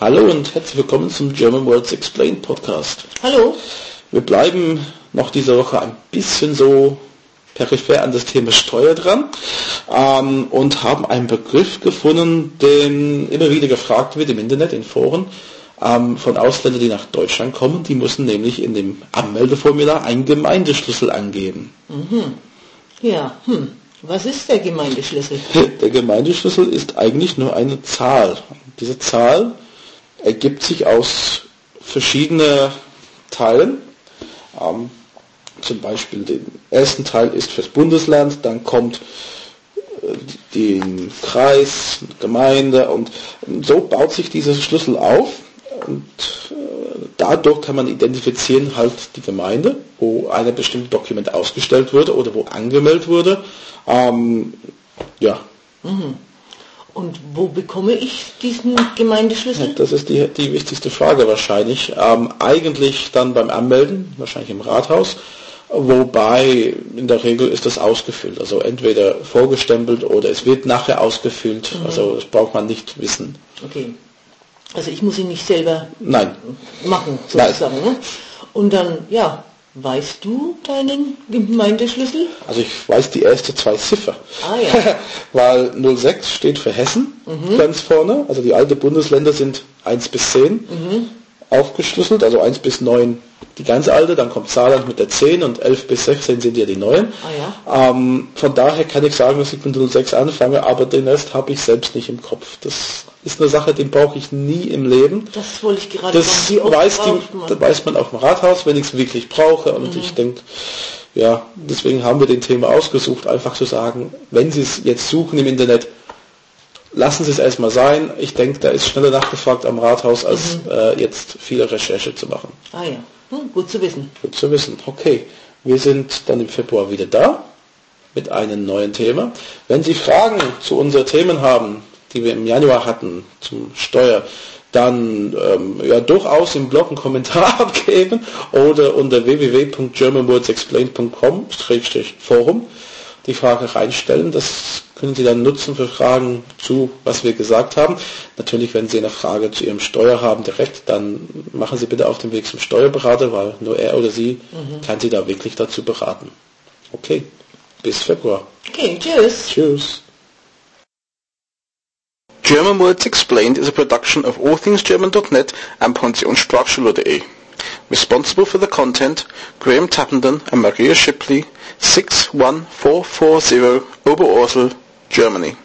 Hallo und herzlich willkommen zum German Words Explained Podcast. Hallo. Wir bleiben noch diese Woche ein bisschen so peripher an das Thema Steuer dran ähm, und haben einen Begriff gefunden, den immer wieder gefragt wird im Internet, in Foren, ähm, von Ausländern, die nach Deutschland kommen. Die müssen nämlich in dem Anmeldeformular einen Gemeindeschlüssel angeben. Mhm. Ja, hm. Was ist der Gemeindeschlüssel? Der Gemeindeschlüssel ist eigentlich nur eine Zahl. Diese Zahl ergibt sich aus verschiedenen Teilen. Ähm, zum Beispiel den ersten Teil ist fürs Bundesland, dann kommt äh, den Kreis, Gemeinde und so baut sich dieser Schlüssel auf und äh, dadurch kann man identifizieren halt die Gemeinde, wo ein bestimmtes Dokument ausgestellt wurde oder wo angemeldet wurde. Ähm, ja. Mhm. Und wo bekomme ich diesen Gemeindeschlüssel? Das ist die, die wichtigste Frage wahrscheinlich. Ähm, eigentlich dann beim Anmelden, wahrscheinlich im Rathaus, wobei in der Regel ist das ausgefüllt. Also entweder vorgestempelt oder es wird nachher ausgefüllt. Mhm. Also das braucht man nicht wissen. Okay. Also ich muss ihn nicht selber Nein. machen, sozusagen. Nein. Ne? Und dann, ja, Weißt du deinen Gemeindeschlüssel? Also ich weiß die erste zwei Ziffer. Ah ja. Weil 06 steht für Hessen mhm. ganz vorne. Also die alten Bundesländer sind 1 bis 10 mhm. Aufgeschlüsselt, also 1 bis 9 die ganz alte, dann kommt Saarland mit der 10 und 11 bis 16 sind ja die neuen. Ah, ja. Ähm, von daher kann ich sagen, dass ich mit 06 anfange, aber den Rest habe ich selbst nicht im Kopf. Das ist eine Sache, die brauche ich nie im Leben. Das wollte ich gerade das sagen. Weiß die, das weiß man auf dem Rathaus, wenn ich es wirklich brauche. Und mhm. ich denke, ja, deswegen haben wir den Thema ausgesucht, einfach zu sagen, wenn Sie es jetzt suchen im Internet, lassen Sie es erstmal sein. Ich denke, da ist schneller nachgefragt am Rathaus, als mhm. äh, jetzt viele Recherche zu machen. Ah ja. Hm, gut zu wissen. Gut zu wissen. Okay, wir sind dann im Februar wieder da mit einem neuen Thema. Wenn Sie Fragen zu unseren Themen haben, die wir im Januar hatten zum Steuer, dann ähm, ja durchaus im Blog einen Kommentar abgeben oder unter www.germanwordsexplained.com-forum die Frage reinstellen. Das können Sie dann nutzen für Fragen zu, was wir gesagt haben. Natürlich, wenn Sie eine Frage zu Ihrem Steuer haben direkt, dann machen Sie bitte auf den Weg zum Steuerberater, weil nur er oder sie mhm. kann Sie da wirklich dazu beraten. Okay, bis Februar. Okay, tschüss. Tschüss. German Words Explained is a production of allthingsgerman.net and pensionssprachschule.de. Responsible for the content, Graham Tappenden and Maria Shipley, 61440 Oberursel, Germany